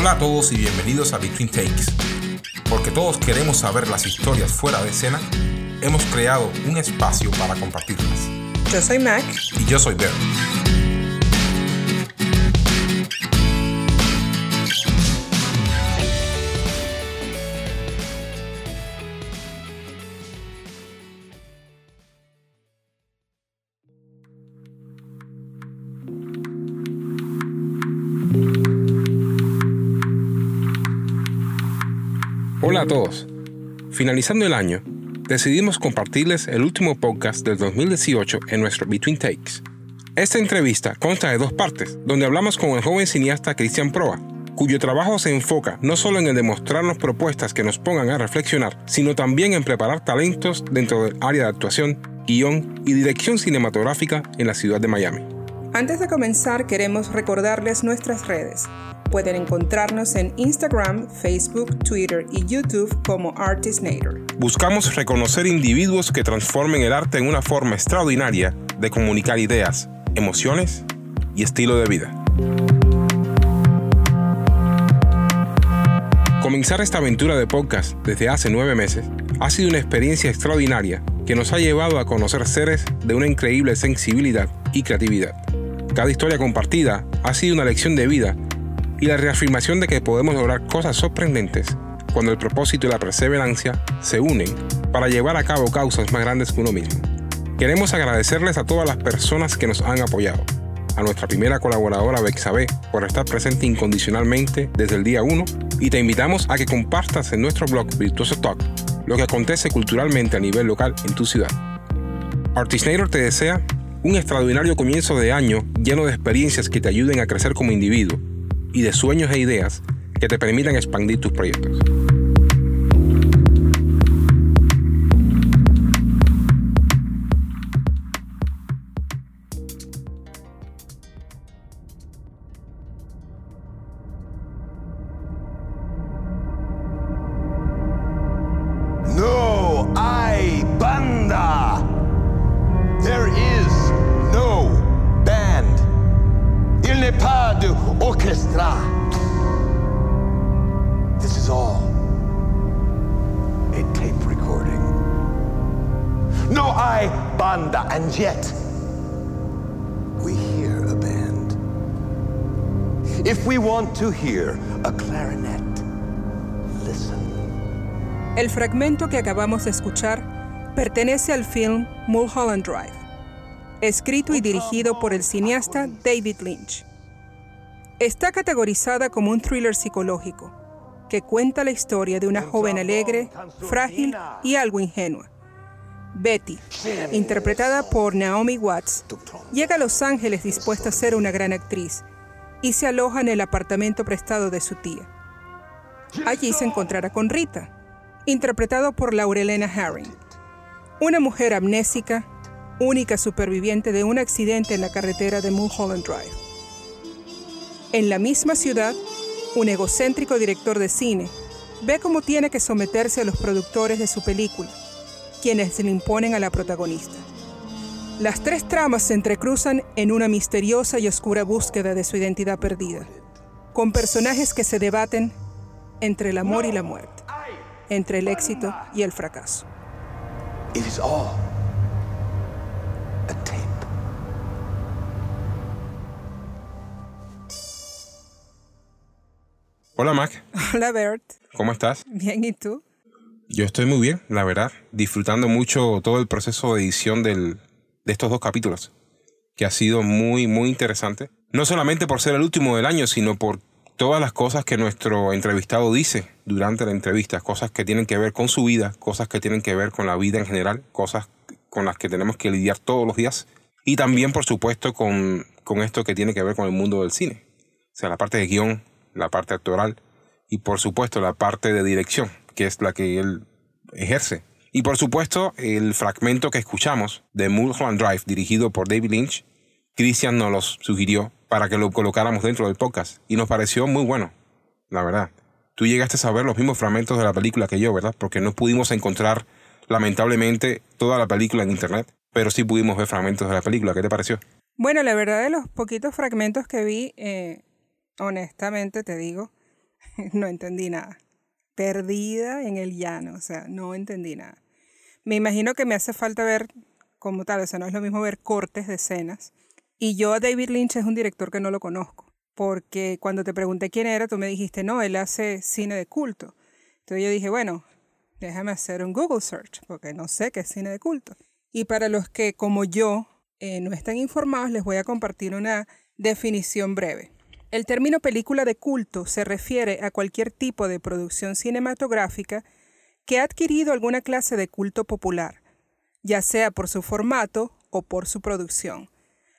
Hola a todos y bienvenidos a Between Takes. Porque todos queremos saber las historias fuera de escena, hemos creado un espacio para compartirlas. Yo soy Mac. Y yo soy Bert. Hola a todos. Finalizando el año, decidimos compartirles el último podcast del 2018 en nuestro Between Takes. Esta entrevista consta de dos partes, donde hablamos con el joven cineasta Cristian Proa, cuyo trabajo se enfoca no solo en el demostrarnos propuestas que nos pongan a reflexionar, sino también en preparar talentos dentro del área de actuación, guion y dirección cinematográfica en la ciudad de Miami. Antes de comenzar, queremos recordarles nuestras redes. Pueden encontrarnos en Instagram, Facebook, Twitter y YouTube como Artistnator. Buscamos reconocer individuos que transformen el arte en una forma extraordinaria de comunicar ideas, emociones y estilo de vida. Comenzar esta aventura de podcast desde hace nueve meses ha sido una experiencia extraordinaria que nos ha llevado a conocer seres de una increíble sensibilidad y creatividad. Cada historia compartida ha sido una lección de vida y la reafirmación de que podemos lograr cosas sorprendentes cuando el propósito y la perseverancia se unen para llevar a cabo causas más grandes que uno mismo. Queremos agradecerles a todas las personas que nos han apoyado, a nuestra primera colaboradora Bexabe por estar presente incondicionalmente desde el día 1 y te invitamos a que compartas en nuestro blog Virtuoso Talk lo que acontece culturalmente a nivel local en tu ciudad. Artisnator te desea un extraordinario comienzo de año lleno de experiencias que te ayuden a crecer como individuo y de sueños e ideas que te permitan expandir tus proyectos. Fragmento que acabamos de escuchar pertenece al film Mulholland Drive, escrito y dirigido por el cineasta David Lynch. Está categorizada como un thriller psicológico que cuenta la historia de una joven alegre, frágil y algo ingenua. Betty, interpretada por Naomi Watts, llega a Los Ángeles dispuesta a ser una gran actriz y se aloja en el apartamento prestado de su tía. Allí se encontrará con Rita, interpretado por Laurelena Herring, una mujer amnésica, única superviviente de un accidente en la carretera de Mulholland Drive. En la misma ciudad, un egocéntrico director de cine ve cómo tiene que someterse a los productores de su película, quienes le imponen a la protagonista. Las tres tramas se entrecruzan en una misteriosa y oscura búsqueda de su identidad perdida, con personajes que se debaten entre el amor y la muerte, entre el éxito y el fracaso. It is all a tape. Hola Mac, Hola Bert, ¿cómo estás? bien y tú? Yo estoy muy bien, la verdad, disfrutando mucho todo el proceso de edición del- de estos dos capítulos, que ha sido muy, muy interesante. No solamente por ser el último del año, sino por todas las cosas que nuestro entrevistado dice durante la entrevista, cosas que tienen que ver con su vida, cosas que tienen que ver con la vida en general, cosas con las que tenemos que lidiar todos los días, y también, por supuesto, con, con esto que tiene que ver con el mundo del cine. O sea, la parte de guion, la parte actoral y, por supuesto, la parte de dirección, que es la que él ejerce. Y, por supuesto, el fragmento que escuchamos de Mulholland Drive, dirigido por David Lynch, Christian nos los sugirió para que lo colocáramos dentro del podcast. Y nos pareció muy bueno, la verdad. Tú llegaste a ver los mismos fragmentos de la película que yo, ¿verdad? Porque no pudimos encontrar, lamentablemente, toda la película en internet, pero sí pudimos ver fragmentos de la película. ¿Qué te pareció? Bueno, la verdad de los poquitos fragmentos que vi, eh, honestamente te digo, no entendí nada. Perdida en el llano, o sea, no entendí nada. Me imagino que me hace falta ver como tal, o sea, no es lo mismo ver cortes de escenas. Y yo a David Lynch es un director que no lo conozco, porque cuando te pregunté quién era, tú me dijiste, no, él hace cine de culto. Entonces yo dije, bueno, déjame hacer un Google search, porque no sé qué es cine de culto. Y para los que, como yo, eh, no están informados, les voy a compartir una definición breve. El término película de culto se refiere a cualquier tipo de producción cinematográfica que ha adquirido alguna clase de culto popular, ya sea por su formato o por su producción,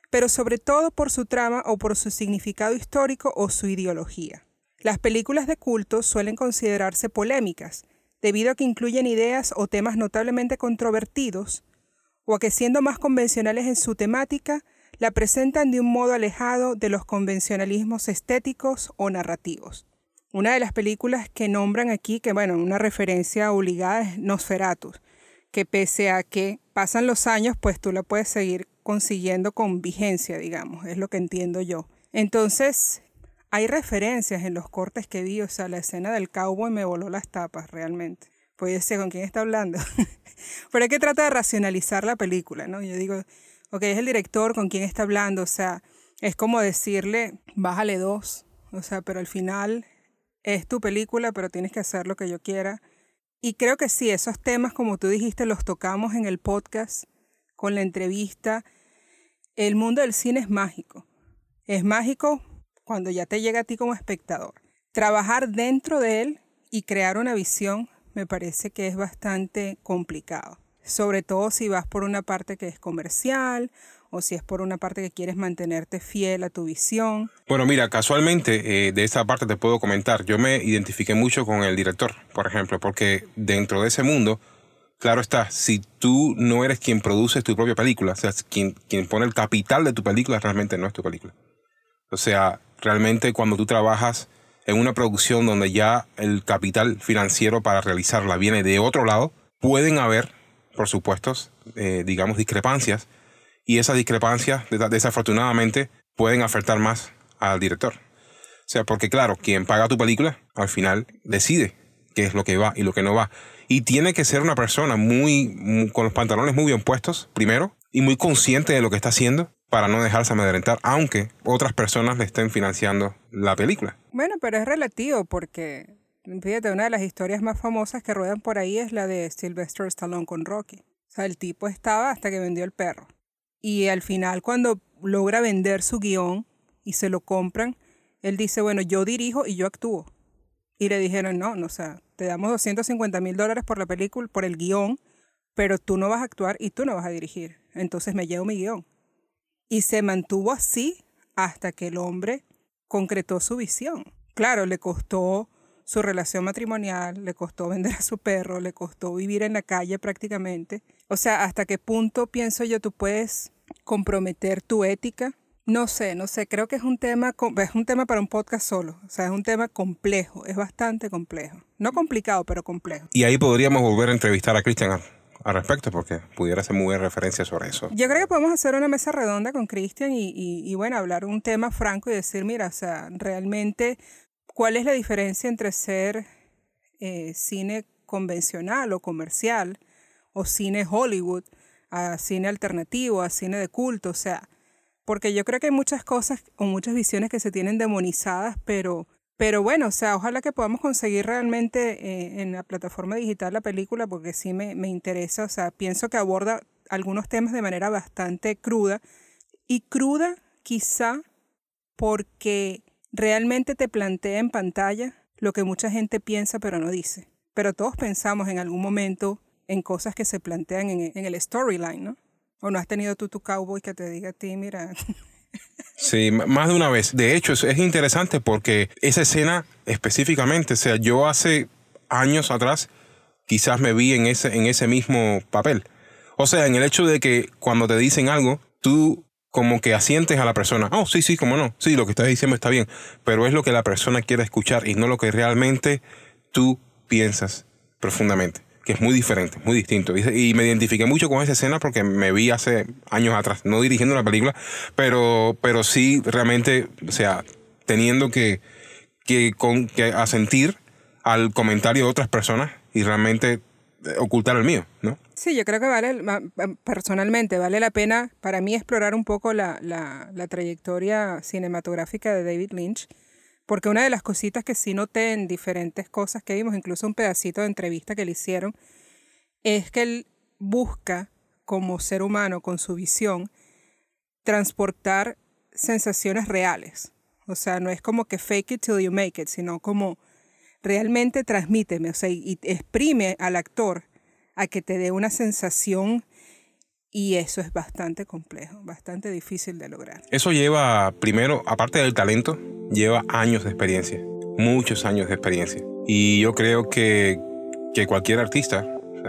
pero sobre todo por su trama o por su significado histórico o su ideología. Las películas de culto suelen considerarse polémicas, debido a que incluyen ideas o temas notablemente controvertidos, o a que siendo más convencionales en su temática, la presentan de un modo alejado de los convencionalismos estéticos o narrativos. Una de las películas que nombran aquí, que bueno, una referencia obligada es Nosferatu, que pese a que pasan los años, pues tú la puedes seguir consiguiendo con vigencia, digamos, es lo que entiendo yo. Entonces, hay referencias en los cortes que vi, o sea, la escena del cowboy me voló las tapas realmente. Pues yo sé con quién está hablando. Pero hay que tratar de racionalizar la película, ¿no? Yo digo, ok, es el director con quién está hablando, o sea, es como decirle, bájale dos, o sea, pero al final es tu película, pero tienes que hacer lo que yo quiera. Y creo que sí, esos temas, como tú dijiste, los tocamos en el podcast, con la entrevista. El mundo del cine es mágico. Es mágico cuando ya te llega a ti como espectador. Trabajar dentro de él y crear una visión me parece que es bastante complicado. Sobre todo si vas por una parte que es comercial o si es por una parte que quieres mantenerte fiel a tu visión. Bueno, mira, casualmente eh, de esa parte te puedo comentar. Yo me identifiqué mucho con el director, por ejemplo, porque dentro de ese mundo, claro está, si tú no eres quien produce tu propia película, o sea, quien, quien pone el capital de tu película, realmente no es tu película. O sea, realmente cuando tú trabajas en una producción donde ya el capital financiero para realizarla viene de otro lado, pueden haber, por supuesto, eh, digamos, discrepancias y esas discrepancias, desafortunadamente, pueden afectar más al director. O sea, porque claro, quien paga tu película, al final decide qué es lo que va y lo que no va. Y tiene que ser una persona muy, con los pantalones muy bien puestos, primero, y muy consciente de lo que está haciendo para no dejarse amedrentar, aunque otras personas le estén financiando la película. Bueno, pero es relativo porque, fíjate, una de las historias más famosas que ruedan por ahí es la de Sylvester Stallone con Rocky. O sea, el tipo estaba hasta que vendió el perro. Y al final, cuando logra vender su guion y se lo compran, él dice, bueno, yo dirijo y yo actúo. Y le dijeron, no, no, o te damos 250 mil dólares por la película, por el guion, pero tú no vas a actuar y tú no vas a dirigir. Entonces me llevo mi guion. Y se mantuvo así hasta que el hombre concretó su visión. Claro, le costó su relación matrimonial, le costó vender a su perro, le costó vivir en la calle prácticamente. O sea, ¿hasta qué punto pienso yo tú puedes comprometer tu ética? No sé, no sé, creo que es un tema es un tema para un podcast solo, o sea, es un tema complejo, es bastante complejo. No complicado, pero complejo. Y ahí podríamos volver a entrevistar a Cristian al respecto, porque pudiera ser muy buena referencia sobre eso. Yo creo que podemos hacer una mesa redonda con Cristian y, y, bueno, hablar un tema franco y decir, mira, o sea, realmente, ¿cuál es la diferencia entre ser eh, cine convencional o comercial o cine Hollywood a cine alternativo, a cine de culto? O sea, porque yo creo que hay muchas cosas o muchas visiones que se tienen demonizadas, pero pero bueno, o sea, ojalá que podamos conseguir realmente eh, en la plataforma digital la película, porque sí me, me interesa, o sea, pienso que aborda algunos temas de manera bastante cruda. Y cruda quizá porque realmente te plantea en pantalla lo que mucha gente piensa pero no dice. Pero todos pensamos en algún momento en cosas que se plantean en, en el storyline, ¿no? O no has tenido tú tu cowboy que te diga a ti, mira, Sí, más de una vez. De hecho, es, interesante porque esa escena específicamente, o sea, yo hace años atrás quizás me vi en ese, en ese mismo papel. O sea, en el hecho de que cuando te dicen algo, tú como que asientes a la persona. Oh, sí, sí, como no. Sí, lo que estás diciendo está bien. Pero es lo que la persona quiere escuchar y no lo que realmente tú piensas profundamente que es muy diferente, muy distinto. Y, me identifiqué mucho con esa escena porque me vi hace años atrás, no dirigiendo una película, pero, pero sí realmente, o sea, teniendo que, que, con, que asentir al comentario de otras personas y realmente eh, ocultar el mío, ¿no? Sí, yo creo que vale, personalmente, vale la pena para mí explorar un poco la, la, la trayectoria cinematográfica de David Lynch, porque una de las cositas que sí noté en diferentes cosas que vimos, incluso un pedacito de entrevista que le hicieron, es que él busca como ser humano, con su visión, transportar sensaciones reales. O sea, no es como que fake it till you make it, sino como realmente transmíteme, o sea, y exprime al actor a que te dé una sensación y eso es bastante complejo, bastante difícil de lograr. Eso lleva, primero, aparte del talento, lleva años de experiencia, muchos años de experiencia. Y yo creo que, que cualquier artista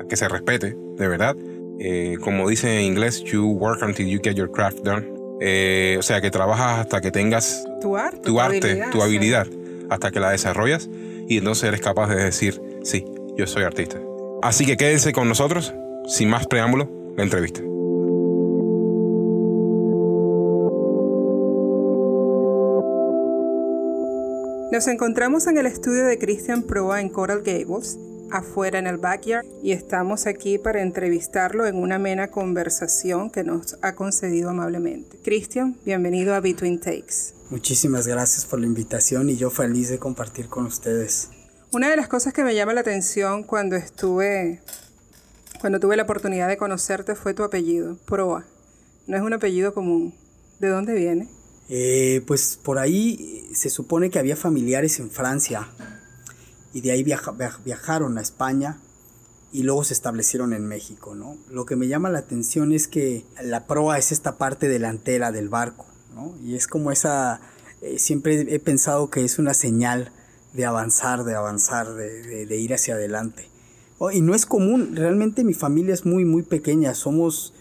que se respete, de verdad, eh, como dice en inglés, you work until you get your craft done. Eh, o sea, que trabajas hasta que tengas tu arte, tu, arte, tu habilidad, hasta que la desarrollas y entonces eres capaz de decir, sí, yo soy artista. Así que quédense con nosotros, sin más preámbulo, la entrevista. Nos encontramos en el estudio de Christian Proa en Coral Gables afuera en el backyard y estamos aquí para entrevistarlo en una amena conversación que nos ha concedido amablemente. Cristian, bienvenido a Between Takes. Muchísimas gracias por la invitación y yo feliz de compartir con ustedes. Una de las cosas que me llama la atención cuando estuve, cuando tuve la oportunidad de conocerte fue tu apellido, Proa. No es un apellido común. ¿De dónde viene? Eh, pues por ahí se supone que había familiares en Francia y de ahí viajaron a España y luego se establecieron en México, ¿no? Lo que me llama la atención es que la proa es esta parte delantera del barco, ¿no? Y es como esa, eh, siempre he pensado que es una señal de avanzar, de avanzar, de, de, ir hacia adelante. Oh, y no es común, realmente mi familia es muy, muy pequeña, somos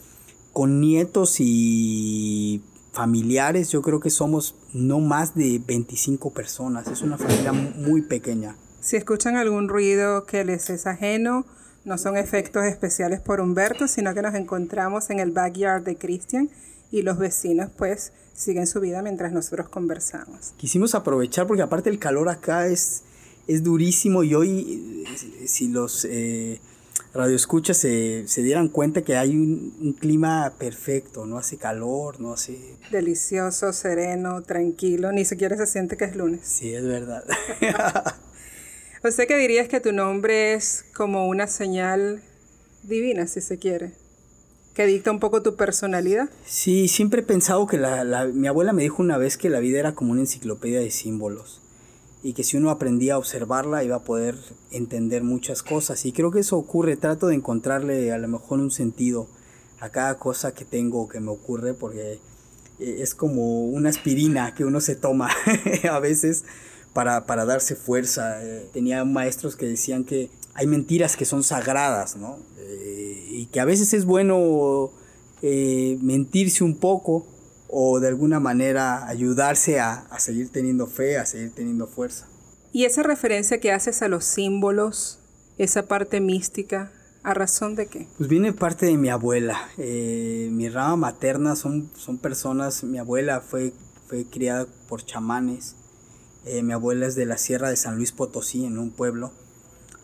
con nietos y familiares, yo creo que somos no más de 25 personas, es una familia muy pequeña. Si escuchan algún ruido que les es ajeno, no son efectos especiales por Humberto, sino que nos encontramos en el backyard de Christian y los vecinos pues siguen su vida mientras nosotros conversamos. Quisimos aprovechar porque aparte el calor acá es, es durísimo y hoy si los eh, radioescuchas se, se dieran cuenta que hay un, un, clima perfecto, no hace calor, no hace... Delicioso, sereno, tranquilo, ni siquiera se siente que es lunes. Sí, es verdad. ¿Usted qué dirías que tu nombre es como una señal divina, si se quiere? ¿Que dicta un poco tu personalidad? Sí, siempre he pensado que la, la, mi abuela me dijo una vez que la vida era como una enciclopedia de símbolos y que si uno aprendía a observarla iba a poder entender muchas cosas y creo que eso ocurre, trato de encontrarle a lo mejor un sentido a cada cosa que tengo que me ocurre porque eh, es como una aspirina que uno se toma a veces para, para darse fuerza. Eh, tenía maestros que decían que hay mentiras que son sagradas, ¿no? Eh, y que a veces es bueno eh, mentirse un poco o de alguna manera ayudarse a, a seguir teniendo fe, a seguir teniendo fuerza. Y esa referencia que haces a los símbolos, esa parte mística, ¿A razón de qué? Pues viene parte de mi abuela. Eh, mi rama materna son, son personas, mi abuela fue, fue criada por chamanes, eh, mi abuela es de la Sierra de San Luis Potosí, en un pueblo.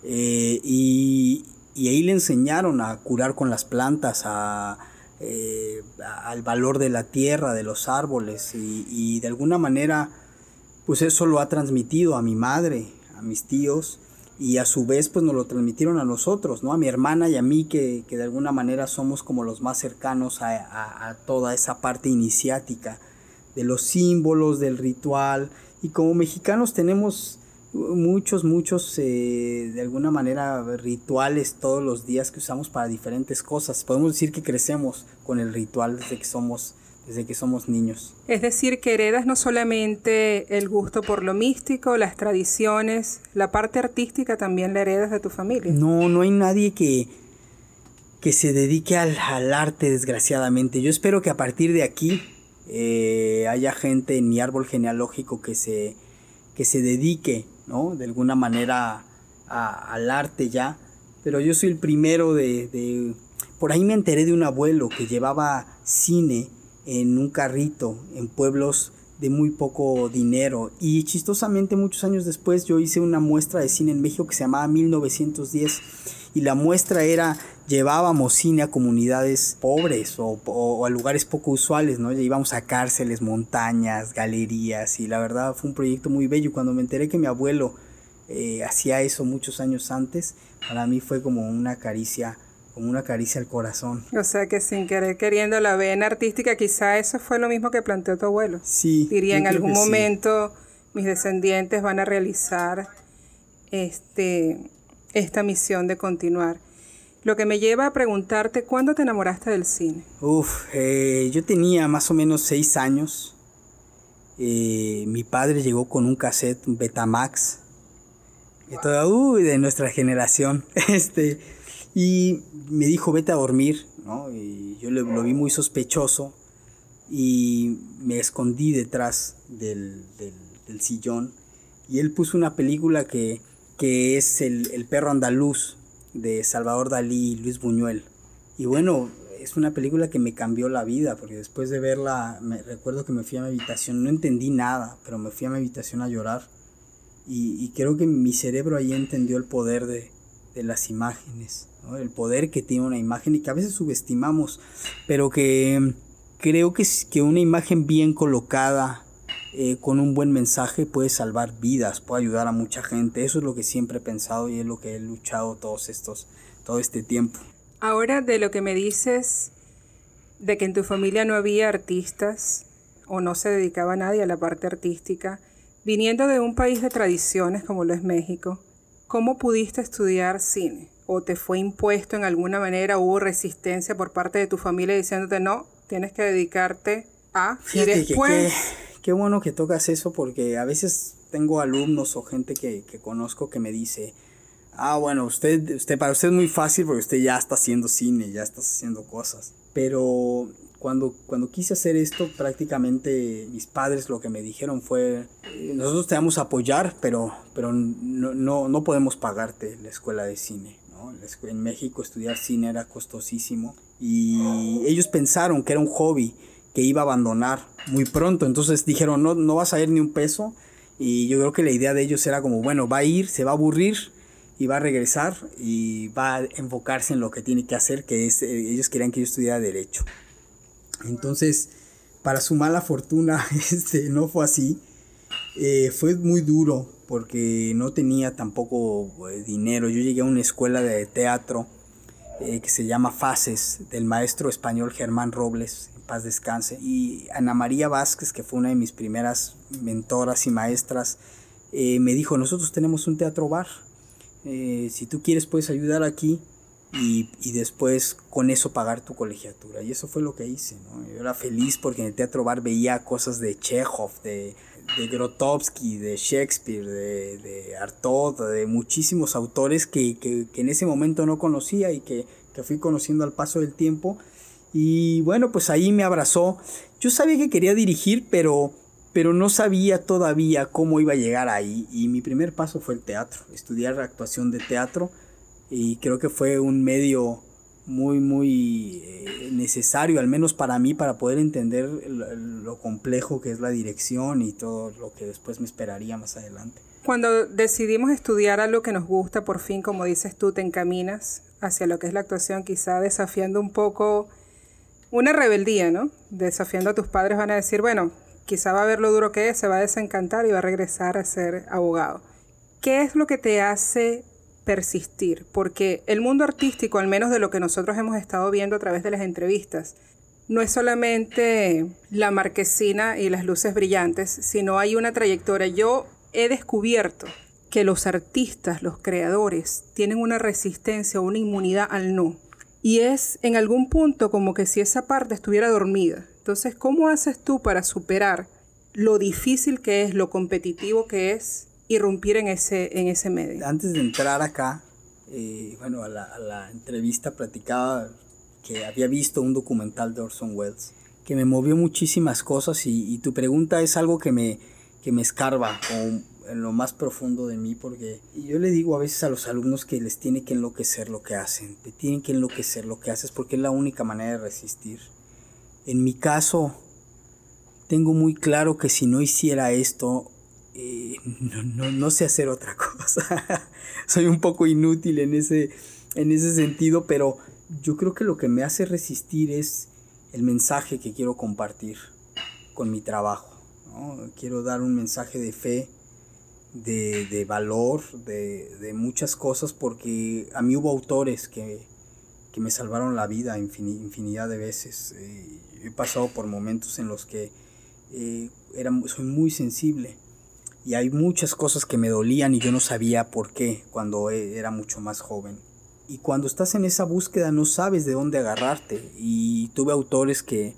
Eh, y, y, ahí le enseñaron a curar con las plantas, a, eh, al valor de la tierra, de los árboles. Y, de alguna manera, pues eso lo ha transmitido a mi madre, a mis tíos. Y a su vez, pues nos lo transmitieron a nosotros, ¿no? A mi hermana y a mí, que, que de alguna manera somos como los más cercanos a, a toda esa parte iniciática de los símbolos, del ritual y como mexicanos tenemos muchos, muchos, eh, de alguna manera, rituales todos los días que usamos para diferentes cosas. Podemos decir que crecemos con el ritual desde que somos, desde que somos niños. Es decir, que heredas no solamente el gusto por lo místico, las tradiciones, la parte artística también la heredas de tu familia. No, no hay nadie que, que se dedique al, al arte, desgraciadamente. Yo espero que a partir de aquí eh, haya gente en mi árbol genealógico que se, que se dedique, ¿no? De alguna manera al arte ya. Pero yo soy el primero de, de... Por ahí me enteré de un abuelo que llevaba cine en un carrito en pueblos de muy poco dinero. Y chistosamente muchos años después yo hice una muestra de cine en México que se llamaba 1910 y la muestra era llevábamos cine a comunidades pobres o, a lugares poco usuales, ¿no? Íbamos a cárceles, montañas, galerías y la verdad fue un proyecto muy bello. Cuando me enteré que mi abuelo eh, hacía eso muchos años antes, para mí fue como una caricia como una caricia al corazón. O sea que sin querer queriendo la vena artística, quizá eso fue lo mismo que planteó tu abuelo. Sí. Diría en algún momento mis descendientes van a realizar este, esta misión de continuar. Lo que me lleva a preguntarte, ¿cuándo te enamoraste del cine? Uf, eh, yo tenía más o menos seis años. Eh, mi padre llegó con un cassette, un Betamax, de, toda, uy, de nuestra generación. Este, y me dijo, vete a dormir, ¿no? Y yo lo, vi muy sospechoso y me escondí detrás del, del, sillón. Y él puso una película que, que es el, el, perro andaluz de Salvador Dalí y Luis Buñuel. Y bueno, es una película que me cambió la vida, porque después de verla, me recuerdo que me fui a mi habitación, no entendí nada, pero me fui a mi habitación a llorar. Y, y creo que mi cerebro ahí entendió el poder de, de las imágenes el poder que tiene una imagen y que a veces subestimamos, pero que creo que, que una imagen bien colocada, eh, con un buen mensaje, puede salvar vidas, puede ayudar a mucha gente. Eso es lo que siempre he pensado y es lo que he luchado todos estos, todo este tiempo. Ahora de lo que me dices de que en tu familia no había artistas o no se dedicaba nadie a la parte artística, viniendo de un país de tradiciones como lo es México, ¿cómo pudiste estudiar cine? o te fue impuesto en alguna manera, hubo resistencia por parte de tu familia diciéndote no, tienes que dedicarte a... y después... Qué, bueno que tocas eso porque a veces tengo alumnos o gente que, que, conozco que me dice, ah, bueno, usted, usted, para usted es muy fácil porque usted ya está haciendo cine, ya está haciendo cosas. Pero cuando, cuando quise hacer esto, prácticamente mis padres lo que me dijeron fue, eh, nosotros te vamos a apoyar, pero, pero no, no, no podemos pagarte la escuela de cine. En México estudiar cine era costosísimo y ellos pensaron que era un hobby que iba a abandonar muy pronto, entonces dijeron, no, no vas a ir ni un peso y yo creo que la idea de ellos era como, bueno, va a ir, se va a aburrir y va a regresar y va a enfocarse en lo que tiene que hacer, que es, eh, ellos querían que yo estudiara derecho. Entonces, para su mala fortuna, este, no fue así. Eh, fue muy duro porque no tenía tampoco eh, dinero. Yo llegué a una escuela de teatro que se llama Fases, del maestro español Germán Robles, paz descanse, y Ana María Vázquez, que fue una de mis primeras mentoras y maestras, eh, me dijo, nosotros tenemos un teatro bar, si tú quieres puedes ayudar aquí y, y, después con eso pagar tu colegiatura. Y eso fue lo que hice. ¿no? Yo era feliz porque en el teatro bar veía cosas de Chekhov, de, de Grotowski, de Shakespeare, de, de Artaud, de muchísimos autores que, que, que, en ese momento no conocía y que, que fui conociendo al paso del tiempo. Y bueno, pues ahí me abrazó. Yo sabía que quería dirigir, pero, pero no sabía todavía cómo iba a llegar ahí. Y mi primer paso fue el teatro, estudiar actuación de teatro. Y creo que fue un medio muy, muy eh, necesario, al menos para mí, para poder entender lo, complejo que es la dirección y todo lo que después me esperaría más adelante. Cuando decidimos estudiar algo que nos gusta, por fin, como dices tú, te encaminas hacia lo que es la actuación, quizá desafiando un poco una rebeldía, ¿no? Desafiando a tus padres van a decir, bueno, quizá va a ver lo duro que es, se va a desencantar y va a regresar a ser abogado. ¿Qué es lo que te hace persistir, porque el mundo artístico, al menos de lo que nosotros hemos estado viendo a través de las entrevistas, no es solamente la marquesina y las luces brillantes, sino hay una trayectoria. Yo he descubierto que los artistas, los creadores, tienen una resistencia una inmunidad al no. Y es en algún punto como que si esa parte estuviera dormida. Entonces, ¿cómo haces tú para superar lo difícil que es, lo competitivo que es irrumpir en ese, en ese medio. Antes de entrar acá, eh, bueno, a la, entrevista platicaba que había visto un documental de Orson Welles que me movió muchísimas cosas y, tu pregunta es algo que me, que me escarba en lo más profundo de mí porque yo le digo a veces a los alumnos que les tiene que enloquecer lo que hacen, te tienen que enloquecer lo que haces porque es la única manera de resistir. En mi caso, tengo muy claro que si no hiciera esto, eh, no, no, sé hacer otra cosa. Soy un poco inútil en ese, en ese sentido, pero yo creo que lo que me hace resistir es el mensaje que quiero compartir con mi trabajo. Quiero dar un mensaje de fe, de, valor, de, muchas cosas, porque a mí hubo autores que, me salvaron la vida infinidad de veces. Eh, he pasado por momentos en los que eh, era, soy muy sensible y hay muchas cosas que me dolían y yo no sabía por qué cuando e, era mucho más joven. Y cuando estás en esa búsqueda no sabes de dónde agarrarte. Y tuve autores que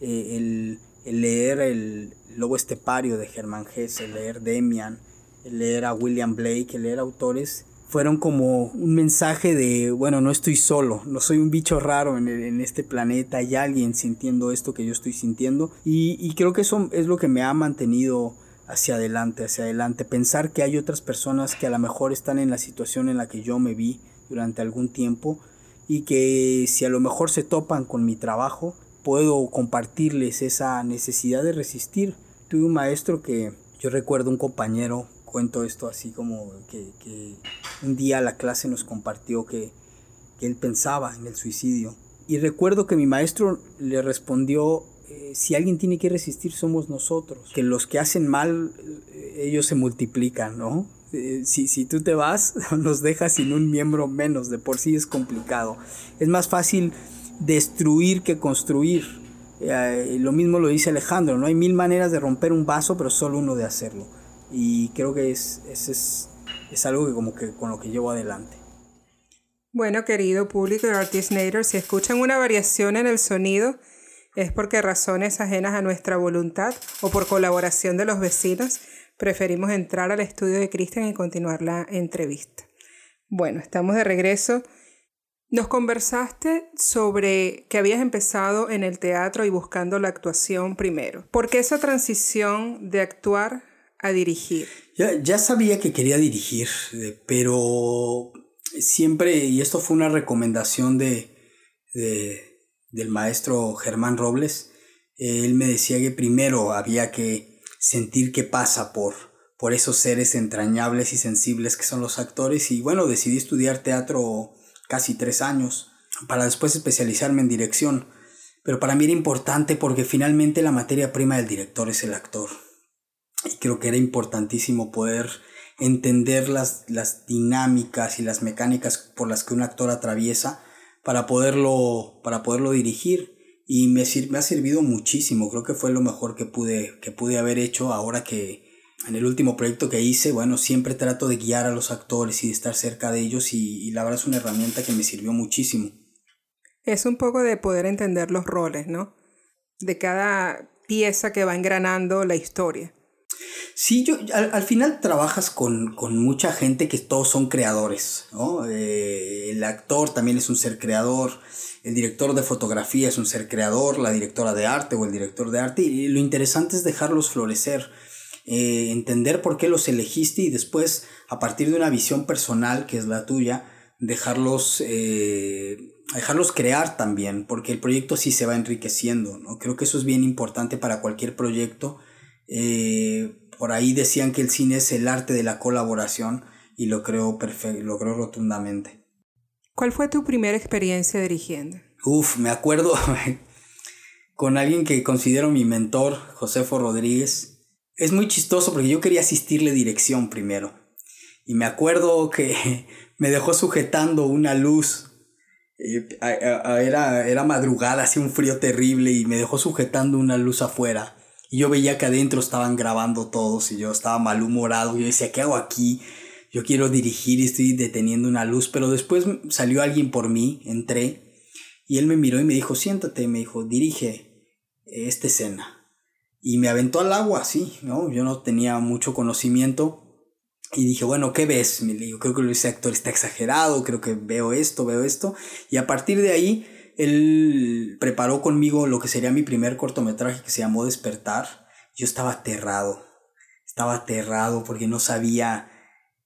eh, el, leer El Lobo Estepario de Germán Hesse, el leer Demian, leer a William Blake, el leer autores, fueron como un mensaje de, bueno, no estoy solo, no soy un bicho raro en, en este planeta, hay alguien sintiendo esto que yo estoy sintiendo. Y, y creo que eso es lo que me ha mantenido hacia adelante, hacia adelante. Pensar que hay otras personas que a lo mejor están en la situación en la que yo me vi durante algún tiempo y que si a lo mejor se topan con mi trabajo, puedo compartirles esa necesidad de resistir. Tuve un maestro que yo recuerdo un compañero, cuento esto así como que, un día la clase nos compartió que, que él pensaba en el suicidio. Y recuerdo que mi maestro le respondió eh, si alguien tiene que resistir somos nosotros, que los que hacen mal, eh, ellos se multiplican, ¿no? Eh, si, si tú te vas, nos dejas sin un miembro menos, de por sí es complicado. Es más fácil destruir que construir. lo mismo lo dice Alejandro, no hay mil maneras de romper un vaso, pero solo uno de hacerlo. Y creo que es, es, es, algo que como que con lo que llevo adelante. Bueno, querido público de Artist Nader, si escuchan una variación en el sonido, es porque razones ajenas a nuestra voluntad o por colaboración de los vecinos, preferimos entrar al estudio de Cristian y continuar la entrevista. Bueno, estamos de regreso. Nos conversaste sobre que habías empezado en el teatro y buscando la actuación primero. ¿Por qué esa transición de actuar a dirigir? Ya, ya sabía que quería dirigir, eh, pero siempre, y esto fue una recomendación de, de del maestro Germán Robles, él me decía que primero había que sentir qué pasa por, por esos seres entrañables y sensibles que son los actores y bueno, decidí estudiar teatro casi tres años para después especializarme en dirección. Pero para mí era importante porque finalmente la materia prima del director es el actor. Y creo que era importantísimo poder entender las, las dinámicas y las mecánicas por las que un actor atraviesa para poderlo, para poderlo dirigir y me, me ha servido muchísimo. Creo que fue lo mejor que pude, que pude haber hecho ahora que en el último proyecto que hice, bueno, siempre trato de guiar a los actores y de estar cerca de ellos y, y la verdad es una herramienta que me sirvió muchísimo. Es un poco de poder entender los roles, ¿no? De cada pieza que va engranando la historia. Sí, yo, al, final trabajas con, mucha gente que todos son creadores, ¿no? Eh, el actor también es un ser creador, el director de fotografía es un ser creador, la directora de arte o el director de arte, y lo interesante es dejarlos florecer, eh, entender por qué los elegiste y después, a partir de una visión personal que es la tuya, dejarlos, eh, dejarlos crear también, porque el proyecto sí se va enriqueciendo, ¿no? Creo que eso es bien importante para cualquier proyecto. Eh, por ahí decían que el cine es el arte de la colaboración y lo creo, lo creo rotundamente. ¿Cuál fue tu primera experiencia dirigiendo? Uf, me acuerdo con alguien que considero mi mentor, Josefo Rodríguez. Es muy chistoso porque yo quería asistirle dirección primero. Y me acuerdo que me dejó sujetando una luz. Era, era madrugada, hacía un frío terrible y me dejó sujetando una luz afuera. Yo veía que adentro estaban grabando todos y yo estaba malhumorado. Yo decía, ¿qué hago aquí? Yo quiero dirigir y estoy deteniendo una luz. Pero después salió alguien por mí, entré y él me miró y me dijo, siéntate, me dijo, dirige esta escena. Y me aventó al agua, sí, ¿no? Yo no tenía mucho conocimiento. Y dije, bueno, ¿qué ves? Me dijo, creo que ese actor está exagerado, creo que veo esto, veo esto. Y a partir de ahí él preparó conmigo lo que sería mi primer cortometraje que se llamó Despertar. Yo estaba aterrado, estaba aterrado porque no sabía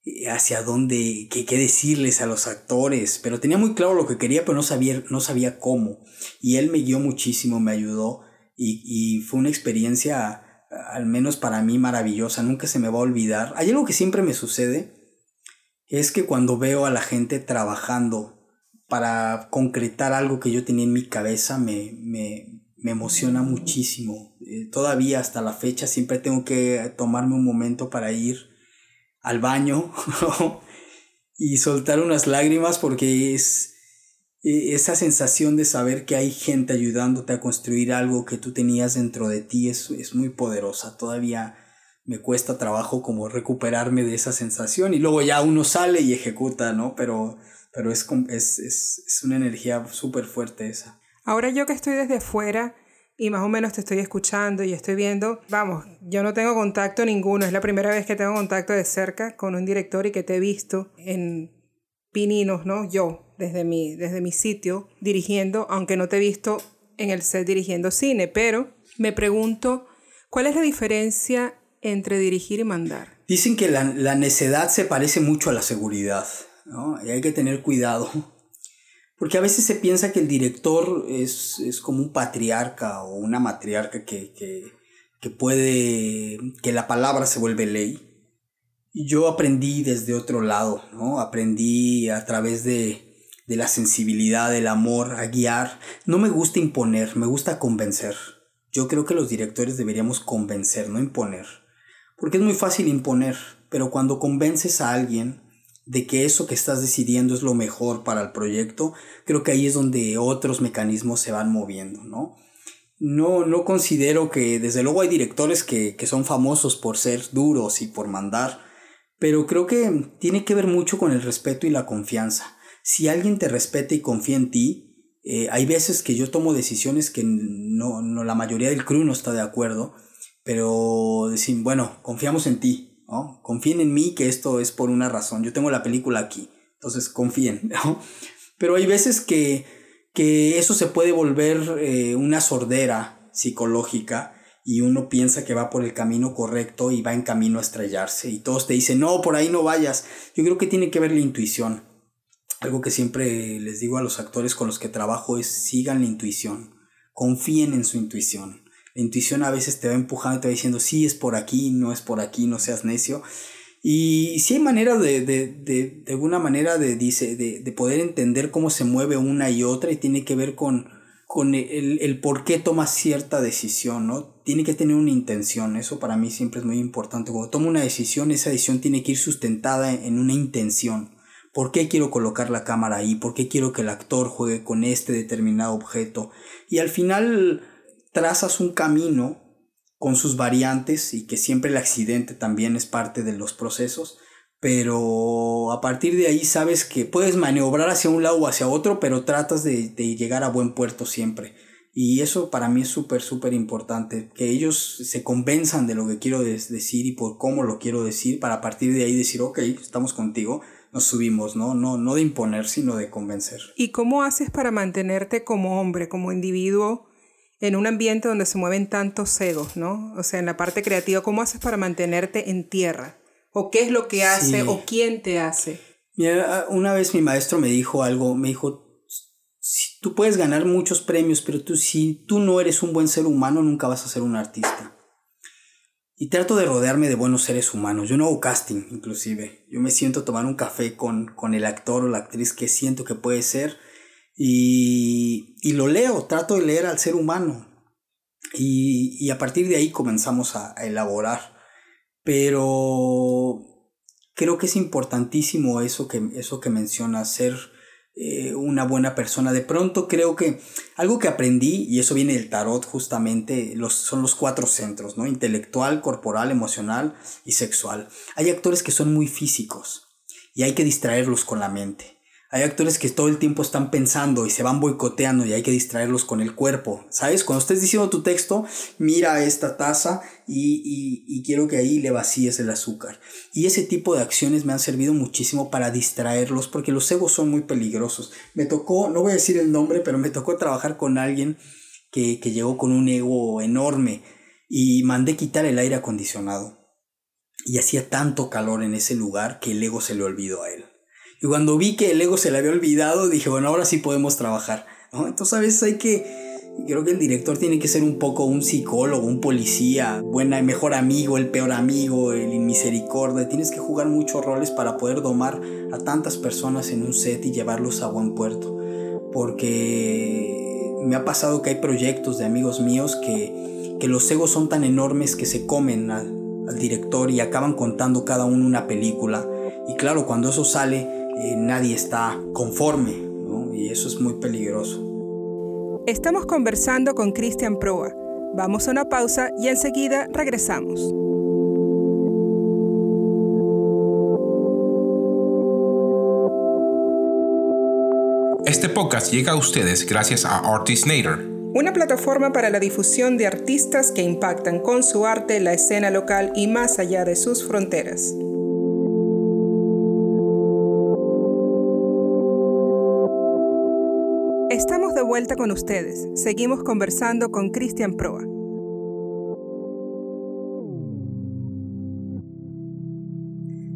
eh, hacia dónde, qué, qué decirles a los actores, pero tenía muy claro lo que quería, pero no sabía, no sabía cómo. Y él me guió muchísimo, me ayudó y, y fue una experiencia, al menos para mí, maravillosa, nunca se me va a olvidar. Hay algo que siempre me sucede, es que cuando veo a la gente trabajando para concretar algo que yo tenía en mi cabeza, me, me, me emociona muchísimo. Eh, todavía hasta la fecha siempre tengo que tomarme un momento para ir al baño y soltar unas lágrimas porque es e, esa sensación de saber que hay gente ayudándote a construir algo que tú tenías dentro de ti es, es muy poderosa. Todavía me cuesta trabajo como recuperarme de esa sensación y luego ya uno sale y ejecuta, ¿no? Pero, pero es, es, es, es una energía súper fuerte esa. Ahora yo que estoy desde afuera y más o menos te estoy escuchando y estoy viendo, vamos, yo no tengo contacto ninguno, es la primera vez que tengo contacto de cerca con un director y que te he visto en Pininos, ¿no? Yo, desde mi, desde mi sitio, dirigiendo, aunque no te he visto en el set dirigiendo cine, pero me pregunto, ¿cuál es la diferencia entre dirigir y mandar? Dicen que la, la necedad se parece mucho a la seguridad, ¿no? Y hay que tener cuidado porque a veces se piensa que el director es, es como un patriarca o una matriarca que, que, que, puede, que la palabra se vuelve ley. Yo aprendí desde otro lado, ¿no? Aprendí a través de, de la sensibilidad, del amor, a guiar. No me gusta imponer, me gusta convencer. Yo creo que los directores deberíamos convencer, no imponer. Porque es muy fácil imponer, pero cuando convences a alguien, de que eso que estás decidiendo es lo mejor para el proyecto, creo que ahí es donde otros mecanismos se van moviendo, ¿no? No, no considero que, desde luego hay directores que, que son famosos por ser duros y por mandar, pero creo que tiene que ver mucho con el respeto y la confianza. Si alguien te respeta y confía en ti, eh, hay veces que yo tomo decisiones que no, no, la mayoría del crew no está de acuerdo, pero decir, bueno, confiamos en ti, Confíen en mí que esto es por una razón. Yo tengo la película aquí, entonces confíen, Pero hay veces que, que eso se puede volver eh, una sordera psicológica y uno piensa que va por el camino correcto y va en camino a estrellarse y todos te dicen, no, por ahí no vayas. Yo creo que tiene que ver la intuición. Algo que siempre les digo a los actores con los que trabajo es sigan la intuición, confíen en su intuición. La intuición a veces te va empujando, te va diciendo, sí, es por aquí, no es por aquí, no seas necio. Y sí hay manera de, de, de, alguna manera de, dice, de, de, poder entender cómo se mueve una y otra y tiene que ver con, con el, el, por qué tomas cierta decisión, ¿no? Tiene que tener una intención, eso para mí siempre es muy importante. Cuando tomo una decisión, esa decisión tiene que ir sustentada en una intención. ¿Por qué quiero colocar la cámara ahí? ¿Por qué quiero que el actor juegue con este determinado objeto? Y al final trazas un camino con sus variantes y que siempre el accidente también es parte de los procesos, pero a partir de ahí sabes que puedes maniobrar hacia un lado o hacia otro, pero tratas de, llegar a buen puerto siempre. Y eso para mí es súper, súper importante, que ellos se convenzan de lo que quiero decir y por cómo lo quiero decir, para a partir de ahí decir, ok, estamos contigo, nos subimos, ¿no? No, no de imponer, sino de convencer. ¿Y cómo haces para mantenerte como hombre, como individuo? En un ambiente donde se mueven tantos egos, ¿no? O sea, en la parte creativa, ¿cómo haces para mantenerte en tierra? ¿O qué es lo que hace? ¿O quién te hace? Mira, una vez mi maestro me dijo algo, me dijo, si tú puedes ganar muchos premios, pero tú, si tú no eres un buen ser humano, nunca vas a ser un artista. Y trato de rodearme de buenos seres humanos. Yo no hago casting, inclusive. Yo me siento a tomar un café con, con el actor o la actriz que siento que puede ser y, y lo leo, trato de leer al ser humano. Y, y a partir de ahí comenzamos a, elaborar. Pero creo que es importantísimo eso que, eso que mencionas, ser eh, una buena persona. De pronto creo que algo que aprendí, y eso viene del tarot justamente, los, son los cuatro centros, ¿no? Intelectual, corporal, emocional y sexual. Hay actores que son muy físicos y hay que distraerlos con la mente. Hay actores que todo el tiempo están pensando y se van boicoteando y hay que distraerlos con el cuerpo. ¿Sabes? Cuando estés diciendo tu texto, mira esta taza y, y, quiero que ahí le vacíes el azúcar. Y ese tipo de acciones me han servido muchísimo para distraerlos porque los egos son muy peligrosos. Me tocó, no voy a decir el nombre, pero me tocó trabajar con alguien que, que llegó con un ego enorme y mandé quitar el aire acondicionado. Y hacía tanto calor en ese lugar que el ego se le olvidó a él. Y cuando vi que el ego se le había olvidado, dije, bueno, ahora sí podemos trabajar. ¿no? Entonces a veces hay que, Creo que el director tiene que ser un poco un psicólogo, un policía, buena, mejor amigo, el peor amigo, el inmisericordia. Tienes que jugar muchos roles para poder domar a tantas personas en un set y llevarlos a buen puerto. Porque me ha pasado que hay proyectos de amigos míos que, que los egos son tan enormes que se comen al, al director y acaban contando cada uno una película. Y claro, cuando eso sale, eh, nadie está conforme, ¿no? y eso es muy peligroso. Estamos conversando con Cristian Proa. Vamos a una pausa y enseguida regresamos. Este podcast llega a ustedes gracias a Artisnator, una plataforma para la difusión de artistas que impactan con su arte la escena local y más allá de sus fronteras. De vuelta con ustedes. Seguimos conversando con Cristian Proa.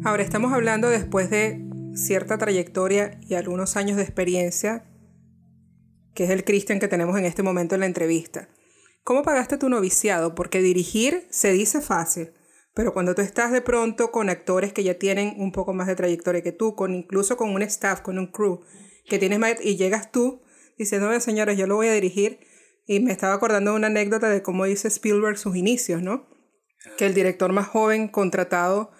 Ahora estamos hablando después de cierta trayectoria y algunos años de experiencia, que es el Cristian que tenemos en este momento en la entrevista. ¿Cómo pagaste tu noviciado? Porque dirigir se dice fácil, pero cuando tú estás de pronto con actores que ya tienen un poco más de trayectoria que tú, con incluso con un staff, con un crew que tienes más, y llegas tú diciéndome, señores, yo lo voy a dirigir. Y me estaba acordando de una anécdota de cómo dice Spielberg sus inicios, ¿no? Que el director más joven contratado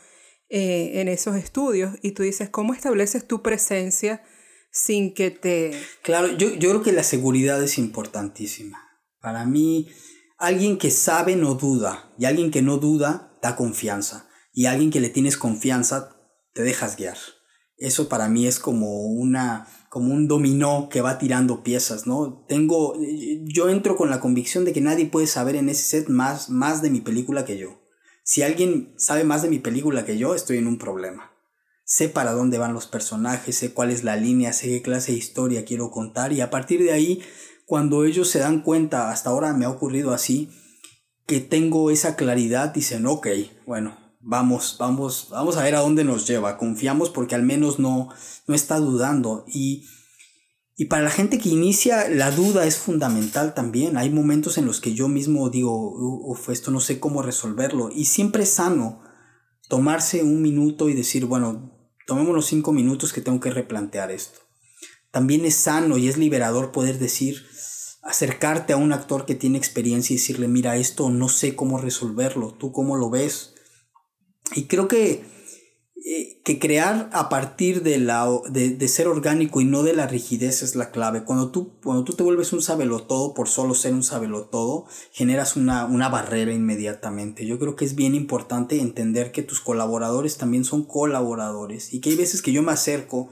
eh, en esos estudios. Y tú dices, ¿cómo estableces tu presencia sin que te... Claro, yo, yo creo que la seguridad es importantísima. Para mí, alguien que sabe no duda. Y alguien que no duda da confianza. Y alguien que le tienes confianza, te dejas guiar. Eso para mí es como una como un dominó que va tirando piezas, ¿no? Tengo, yo entro con la convicción de que nadie puede saber en ese set más, más de mi película que yo. Si alguien sabe más de mi película que yo, estoy en un problema. Sé para dónde van los personajes, sé cuál es la línea, sé qué clase de historia quiero contar y a partir de ahí, cuando ellos se dan cuenta, hasta ahora me ha ocurrido así, que tengo esa claridad, dicen, ok, bueno, vamos, vamos, vamos a ver a dónde nos lleva. Confiamos porque al menos no, no está dudando. Y, y para la gente que inicia, la duda es fundamental también. Hay momentos en los que yo mismo digo, uff, esto no sé cómo resolverlo. Y siempre es sano tomarse un minuto y decir, bueno, tomémonos cinco minutos que tengo que replantear esto. También es sano y es liberador poder decir, acercarte a un actor que tiene experiencia y decirle, mira, esto no sé cómo resolverlo, tú cómo lo ves y creo que, eh, que crear a partir de, la, de, de, ser orgánico y no de la rigidez es la clave. Cuando tú, cuando tú te vuelves un sabelotodo por solo ser un sabelotodo, generas una, una barrera inmediatamente. Yo creo que es bien importante entender que tus colaboradores también son colaboradores y que hay veces que yo me acerco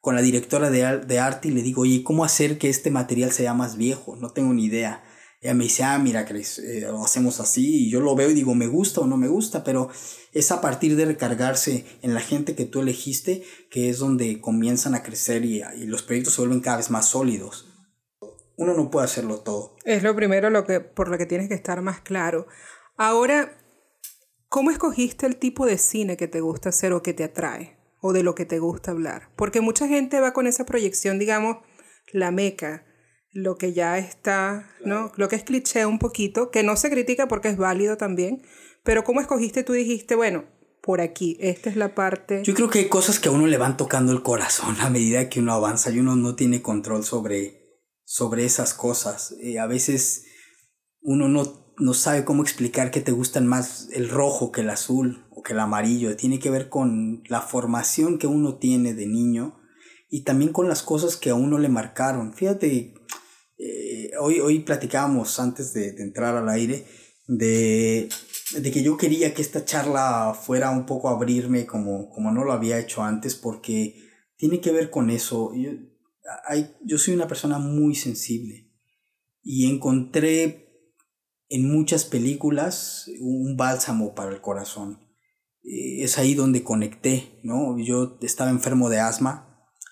con la directora de, de arte y le digo, oye, ¿cómo hacer que este material sea más viejo? No tengo ni idea. Ella me dice, ah, mira, Chris, eh, lo hacemos así, y yo lo veo y digo, me gusta o no me gusta, pero es a partir de recargarse en la gente que tú elegiste que es donde comienzan a crecer y, y los proyectos se vuelven cada vez más sólidos. Uno no puede hacerlo todo. Es lo primero lo que, por lo que tienes que estar más claro. Ahora, ¿cómo escogiste el tipo de cine que te gusta hacer o que te atrae? O de lo que te gusta hablar. Porque mucha gente va con esa proyección, digamos, la meca lo que ya está, ¿no? Lo que es cliché un poquito, que no se critica porque es válido también, pero ¿cómo escogiste? Tú dijiste, bueno, por aquí, esta es la parte... Yo creo que hay cosas que a uno le van tocando el corazón a medida que uno avanza y uno no tiene control sobre, sobre esas cosas. Eh, a veces uno no, no sabe cómo explicar que te gustan más el rojo que el azul o que el amarillo. Tiene que ver con la formación que uno tiene de niño y también con las cosas que a uno le marcaron. Fíjate, eh, hoy, hoy platicábamos antes de, entrar al aire de, de, que yo quería que esta charla fuera un poco abrirme como, como no lo había hecho antes porque tiene que ver con eso. Yo, hay, yo soy una persona muy sensible y encontré en muchas películas un bálsamo para el corazón. Eh, es ahí donde conecté, ¿no? Yo estaba enfermo de asma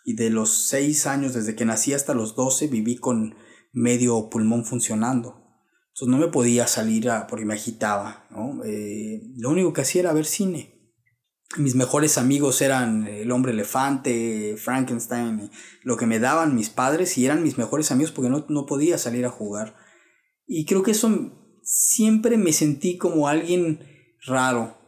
y de los seis años, desde que nací hasta los doce, viví con medio pulmón funcionando. Entonces no me podía salir a, porque me agitaba. Eh, lo único que hacía era ver cine. Mis mejores amigos eran El hombre elefante, Frankenstein, lo que me daban mis padres y eran mis mejores amigos porque no, no podía salir a jugar. Y creo que eso siempre me sentí como alguien raro,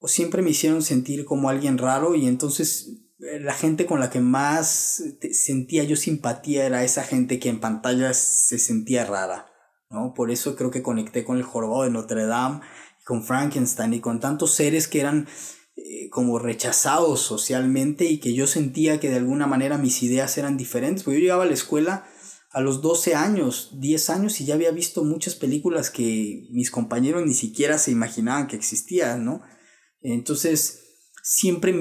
o siempre me hicieron sentir como alguien raro y entonces la gente con la que más sentía yo simpatía era esa gente que en pantalla se sentía rara, ¿no? Por eso creo que conecté con el jorobado de Notre Dame, con Frankenstein y con tantos seres que eran eh, como rechazados socialmente y que yo sentía que de alguna manera mis ideas eran diferentes, porque yo llegaba a la escuela a los 12 años, 10 años y ya había visto muchas películas que mis compañeros ni siquiera se imaginaban que existían, ¿no? Entonces, siempre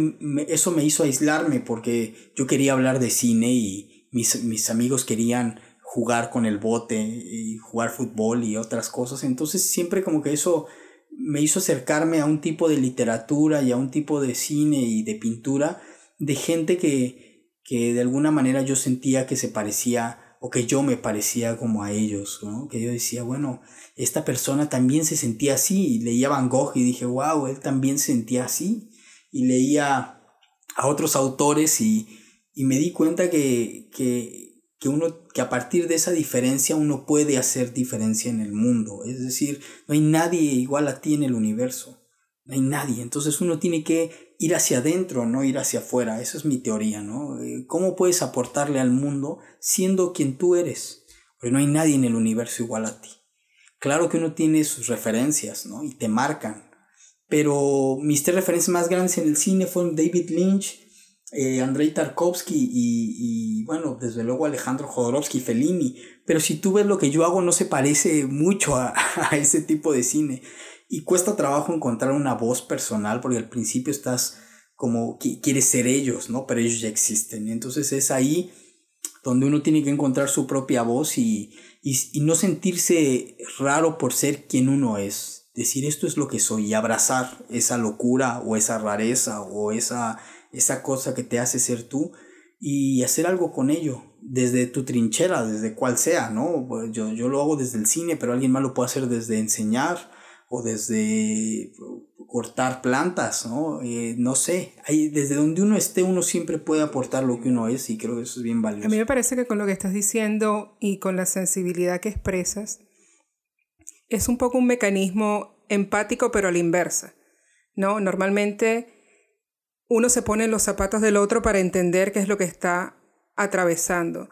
eso me hizo aislarme porque yo quería hablar de cine y mis, mis amigos querían jugar con el bote y jugar fútbol y otras cosas. Entonces, siempre como que eso me hizo acercarme a un tipo de literatura y a un tipo de cine y de pintura de gente que, que de alguna manera yo sentía que se parecía o que yo me parecía como a ellos, ¿no? que yo decía, bueno, esta persona también se sentía así, leía Van Gogh y dije, wow, él también se sentía así, y leía a otros autores y, y me di cuenta que, que, que, uno, que a partir de esa diferencia uno puede hacer diferencia en el mundo, es decir, no hay nadie igual a ti en el universo, no hay nadie, entonces uno tiene que ir hacia adentro, no ir hacia afuera. Esa es mi teoría, ¿no? Eh, ¿Cómo puedes aportarle al mundo siendo quien tú eres? Porque no hay nadie en el universo igual a ti. Claro que uno tiene sus referencias, ¿no? Y te marcan. Pero mis tres referencias más grandes en el cine fueron David Lynch, eh, Andrei Tarkovsky y, y, bueno, desde luego Alejandro Jodorowsky, Fellini. Pero si tú ves lo que yo hago, no se parece mucho a, a ese tipo de cine. Y cuesta trabajo encontrar una voz personal porque al principio estás como quieres ser ellos, ¿no? Pero ellos ya existen. Entonces es ahí donde uno tiene que encontrar su propia voz y, y, no sentirse raro por ser quien uno es. Decir esto es lo que soy y abrazar esa locura o esa rareza o esa, esa cosa que te hace ser tú y hacer algo con ello desde tu trinchera, desde cual sea, ¿no? Yo, yo lo hago desde el cine, pero alguien más lo puede hacer desde enseñar, o desde cortar plantas, ¿no? Eh, no sé, ahí, desde donde uno esté uno siempre puede aportar lo que uno es y creo que eso es bien valioso. A mí me parece que con lo que estás diciendo y con la sensibilidad que expresas, es un poco un mecanismo empático pero a la inversa, ¿no? Normalmente uno se pone en los zapatos del otro para entender qué es lo que está atravesando.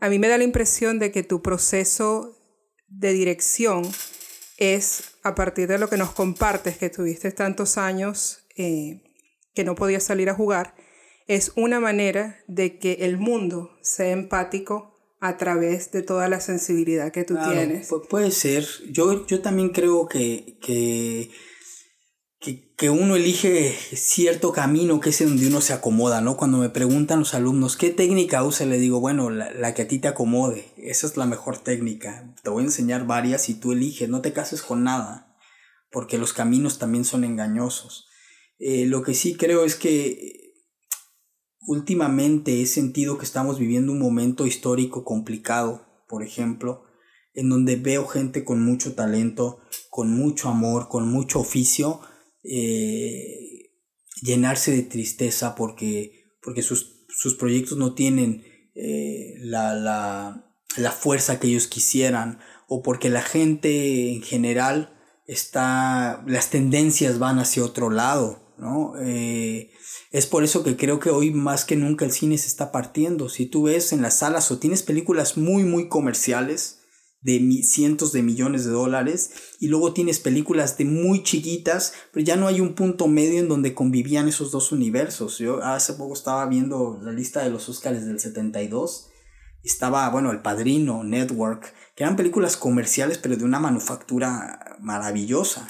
A mí me da la impresión de que tu proceso de dirección es a partir de lo que nos compartes, que tuviste tantos años eh, que no podías salir a jugar, es una manera de que el mundo sea empático a través de toda la sensibilidad que tú tienes. puede ser. Yo, yo también creo que, que que, uno elige cierto camino que es donde uno se acomoda, ¿no? Cuando me preguntan los alumnos qué técnica usa, le digo, bueno, la, que a ti te acomode, esa es la mejor técnica. Te voy a enseñar varias y tú eliges, no te cases con nada, porque los caminos también son engañosos. Eh, lo que sí creo es que últimamente he sentido que estamos viviendo un momento histórico complicado, por ejemplo, en donde veo gente con mucho talento, con mucho amor, con mucho oficio, eh, llenarse de tristeza porque, porque sus, sus proyectos no tienen eh, la, la, la, fuerza que ellos quisieran o porque la gente en general está, las tendencias van hacia otro lado, ¿no? Eh, es por eso que creo que hoy más que nunca el cine se está partiendo. Si tú ves en las salas o tienes películas muy, muy comerciales, de cientos de millones de dólares y luego tienes películas de muy chiquitas, pero ya no hay un punto medio en donde convivían esos dos universos. Yo hace poco estaba viendo la lista de los Oscars del 72, estaba, bueno, El Padrino, Network, que eran películas comerciales pero de una manufactura maravillosa.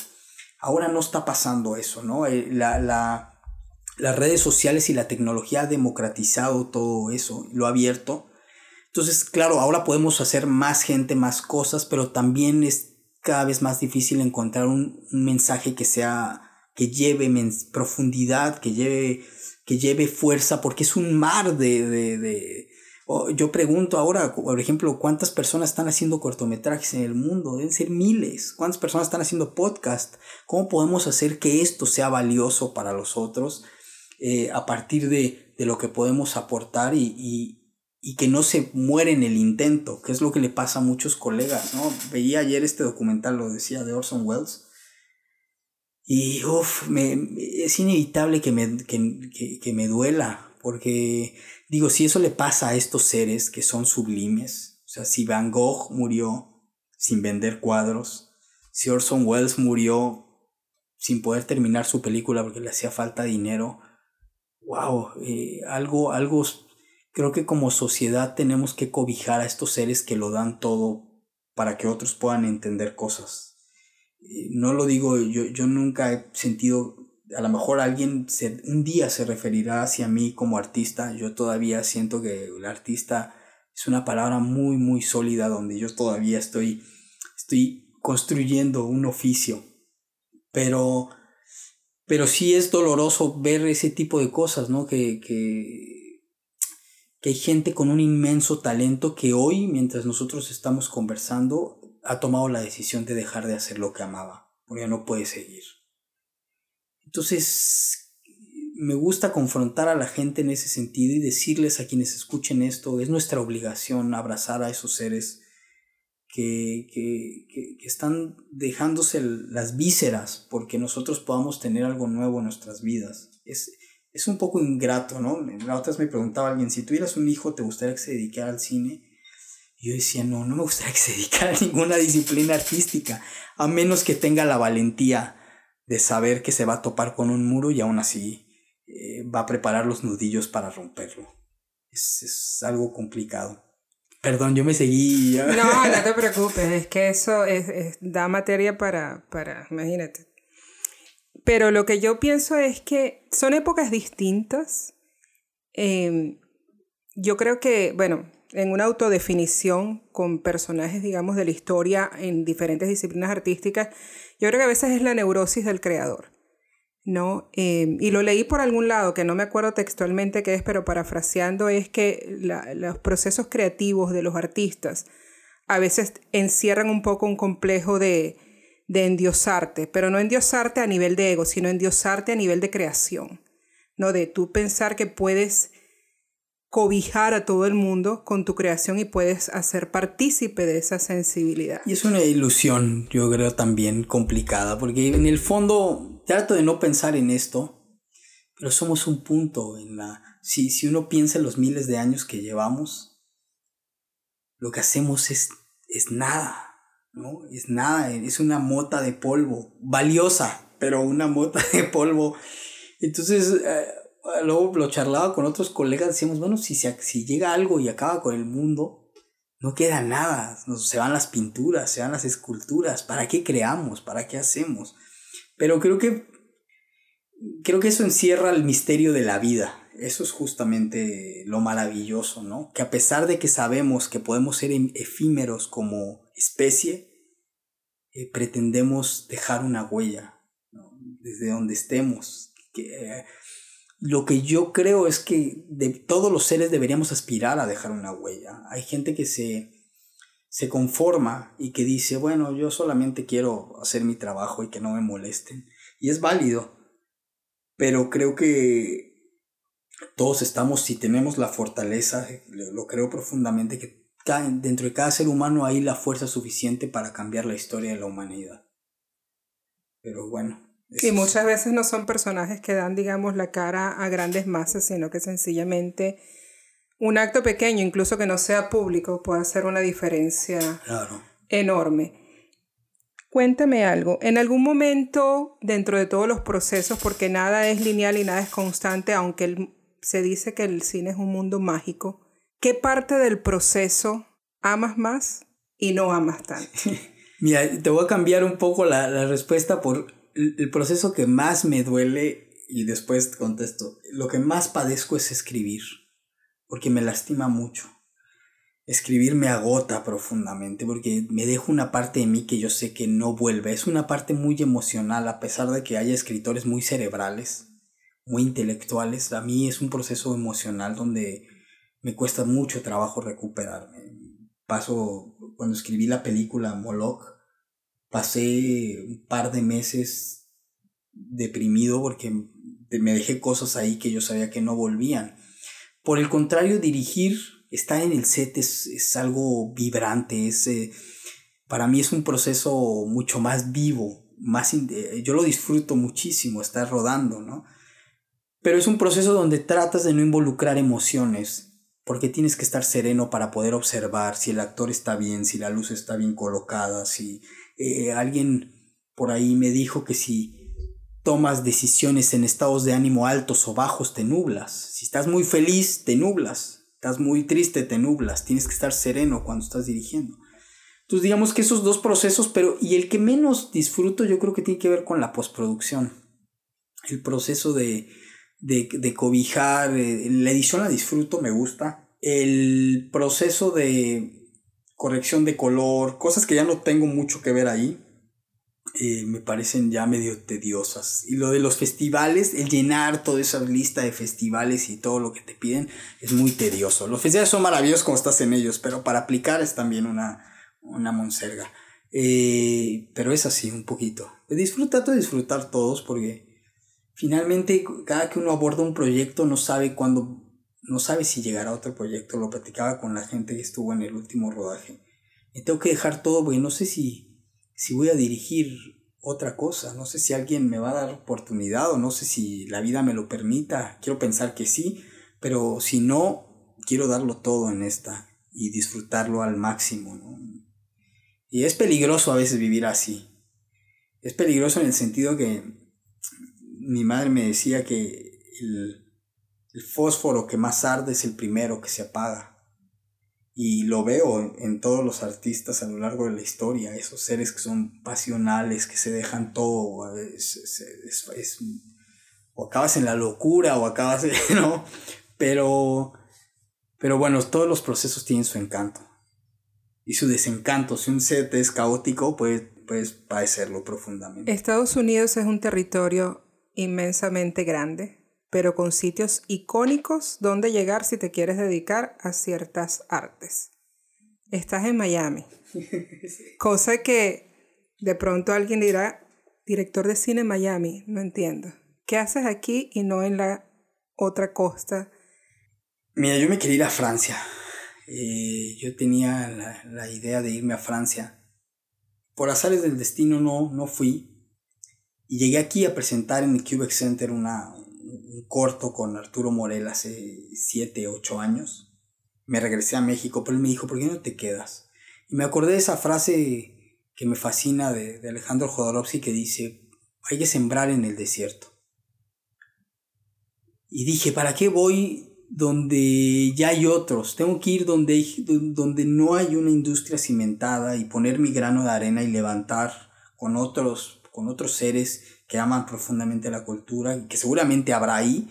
Ahora no está pasando eso, ¿no? Eh, la, la, las redes sociales y la tecnología ha democratizado todo eso, lo ha abierto entonces, claro, ahora podemos hacer más gente, más cosas, pero también es cada vez más difícil encontrar un, mensaje que sea, que lleve profundidad, que lleve, que lleve fuerza, porque es un mar de, de, de yo pregunto ahora, por ejemplo, ¿cuántas personas están haciendo cortometrajes en el mundo? Deben ser miles. ¿Cuántas personas están haciendo podcast? ¿Cómo podemos hacer que esto sea valioso para los otros eh, a partir de, de, lo que podemos aportar y, y que no se muere en el intento, que es lo que le pasa a muchos colegas, ¿no? Veía ayer este documental, lo decía, de Orson Welles, y uff, es inevitable que me, que, que me duela, porque digo, si eso le pasa a estos seres que son sublimes, o sea, si Van Gogh murió sin vender cuadros, si Orson Welles murió sin poder terminar su película porque le hacía falta dinero, wow, eh, algo, algo, creo que como sociedad tenemos que cobijar a estos seres que lo dan todo para que otros puedan entender cosas. Eh, no lo digo, yo, yo nunca he sentido, a lo mejor alguien un día se referirá hacia mí como artista, yo todavía siento que el artista es una palabra muy, muy sólida donde yo todavía estoy, estoy construyendo un oficio, pero pero sí es doloroso ver ese tipo de cosas, ¿no? Que, que, que hay gente con un inmenso talento que hoy, mientras nosotros estamos conversando, ha tomado la decisión de dejar de hacer lo que amaba, porque no puede seguir. Entonces, me gusta confrontar a la gente en ese sentido y decirles a quienes escuchen esto, es nuestra obligación abrazar a esos seres que, que, que, están dejándose las vísceras porque nosotros podamos tener algo nuevo en nuestras vidas. Es, es un poco ingrato, ¿no? La otra vez me preguntaba alguien, si tuvieras un hijo, ¿te gustaría que se dedicara al cine? Yo decía, no, no me gustaría que se dedicara a ninguna disciplina artística, a menos que tenga la valentía de saber que se va a topar con un muro y aún así eh, va a preparar los nudillos para romperlo. Es, es algo complicado. Perdón, yo me seguí. No, no te preocupes, es que eso es, da materia para, para, imagínate. Pero lo que yo pienso es que son épocas distintas. Em, yo creo que, bueno, en una autodefinición con personajes, digamos, de la historia en diferentes disciplinas artísticas, yo creo que a veces es la neurosis del creador. ¿no? Em, y lo leí por algún lado, que no me acuerdo textualmente qué es, pero parafraseando es que los procesos creativos de los artistas a veces encierran un poco un complejo de, de endiosarte, pero no endiosarte a nivel de ego, sino endiosarte a nivel de creación, ¿no? De tú pensar que puedes cobijar a todo el mundo con tu creación y puedes hacer partícipe de esa sensibilidad. Y es una ilusión, yo creo, también complicada, porque en el fondo trato de no pensar en esto, pero somos un punto en la... Si, si uno piensa en los miles de años que llevamos, lo que hacemos es, es nada, ¿no? Es nada, es una mota de polvo, valiosa, pero una mota de polvo. Entonces... Eh, luego lo charlaba con otros colegas, decíamos, bueno, si, si llega algo y acaba con el mundo, no queda nada, se van las pinturas, se van las esculturas, ¿para qué creamos? ¿Para qué hacemos? Pero creo que, creo que eso encierra el misterio de la vida, eso es justamente lo maravilloso, ¿no? Que a pesar de que sabemos que podemos ser em, efímeros como especie, eh, pretendemos dejar una huella, desde donde estemos, que... Eh, lo que yo creo es que de todos los seres deberíamos aspirar a dejar una huella. Hay gente que se, se conforma y que dice, bueno, yo solamente quiero hacer mi trabajo y que no me molesten. Y es válido. Pero creo que todos estamos, si tenemos la fortaleza, lo creo profundamente, que dentro de cada ser humano hay la fuerza suficiente para cambiar la historia de la humanidad. Pero bueno, y muchas veces no son personajes que dan, digamos, la cara a grandes masas, sino que sencillamente un acto pequeño, incluso que no sea público, puede hacer una diferencia enorme. Cuéntame algo, en algún momento dentro de todos los procesos, porque nada es lineal y nada es constante, aunque se dice que el cine es un mundo mágico, ¿qué parte del proceso amas más y no amas tanto? Mira, te voy a cambiar un poco la, la respuesta por el proceso que más me duele, y después contesto, lo que más padezco es escribir, porque me lastima mucho. Escribir me agota profundamente porque me dejo una parte de mí que yo sé que no vuelve. Es una parte muy emocional, a pesar de que haya escritores muy cerebrales, muy intelectuales. A mí es un proceso emocional donde me cuesta mucho trabajo recuperarme. Paso, cuando escribí la película Moloch, pasé un par de meses deprimido porque me dejé cosas ahí que yo sabía que no volvían. Por el contrario, dirigir estar en el set es, algo vibrante, es, eh, para mí es un proceso mucho más vivo, más yo lo disfruto muchísimo estar rodando, ¿no? Pero es un proceso donde tratas de no involucrar emociones, porque tienes que estar sereno para poder observar si el actor está bien, si la luz está bien colocada, si eh, alguien por ahí me dijo que si tomas decisiones en estados de ánimo altos o bajos te nublas, si estás muy feliz te nublas, estás muy triste te nublas, tienes que estar sereno cuando estás dirigiendo. Entonces digamos que esos dos procesos, pero y el que menos disfruto yo creo que tiene que ver con la postproducción. El proceso de, de, cobijar, eh, la edición la disfruto, me gusta. El proceso de corrección de color, cosas que ya no tengo mucho que ver ahí, eh, me parecen ya medio tediosas. Y lo de los festivales, el llenar toda esa lista de festivales y todo lo que te piden es muy tedioso. Los festivales son maravillosos como estás en ellos, pero para aplicar es también una, una monserga. Eh, pero es así, un poquito. Disfruta, de disfrutar todos porque finalmente cada que uno aborda un proyecto no sabe cuándo, no sabe si llegará otro proyecto. Lo platicaba con la gente que estuvo en el último rodaje. Me tengo que dejar todo porque no sé si, si voy a dirigir otra cosa. No sé si alguien me va a dar oportunidad o no sé si la vida me lo permita. Quiero pensar que sí, pero si no, quiero darlo todo en esta y disfrutarlo al máximo. Y es peligroso a veces vivir así. Es peligroso en el sentido que mi madre me decía que el, fósforo que más arde es el primero que se apaga. Y lo veo en todos los artistas a lo largo de la historia, esos seres que son pasionales, que se dejan todo, o acabas en la locura o acabas, ¿no? Pero, pero bueno, todos los procesos tienen su encanto y su desencanto. Si un set es caótico, puede, puedes padecerlo profundamente. Estados Unidos es un territorio inmensamente grande, pero con sitios icónicos donde llegar si te quieres dedicar a ciertas artes. Estás en Miami, cosa que de pronto alguien dirá, director de cine en Miami, no entiendo. ¿Qué haces aquí y no en la otra costa? Mira, yo me quería ir a Francia. Eh, yo tenía la, idea de irme a Francia. Por azares del destino no, no fui. Y llegué aquí a presentar en el Quebec Center una, un corto con Arturo Morel hace 7, 8 años. Me regresé a México, pero él me dijo, ¿por qué no te quedas? Y me acordé de esa frase que me fascina de, Alejandro Jodorowsky que dice, hay que sembrar en el desierto. Y dije, ¿para qué voy donde ya hay otros. Tengo que ir donde, donde no hay una industria cimentada y poner mi grano de arena y levantar con otros, con otros seres que aman profundamente la cultura, que seguramente habrá ahí,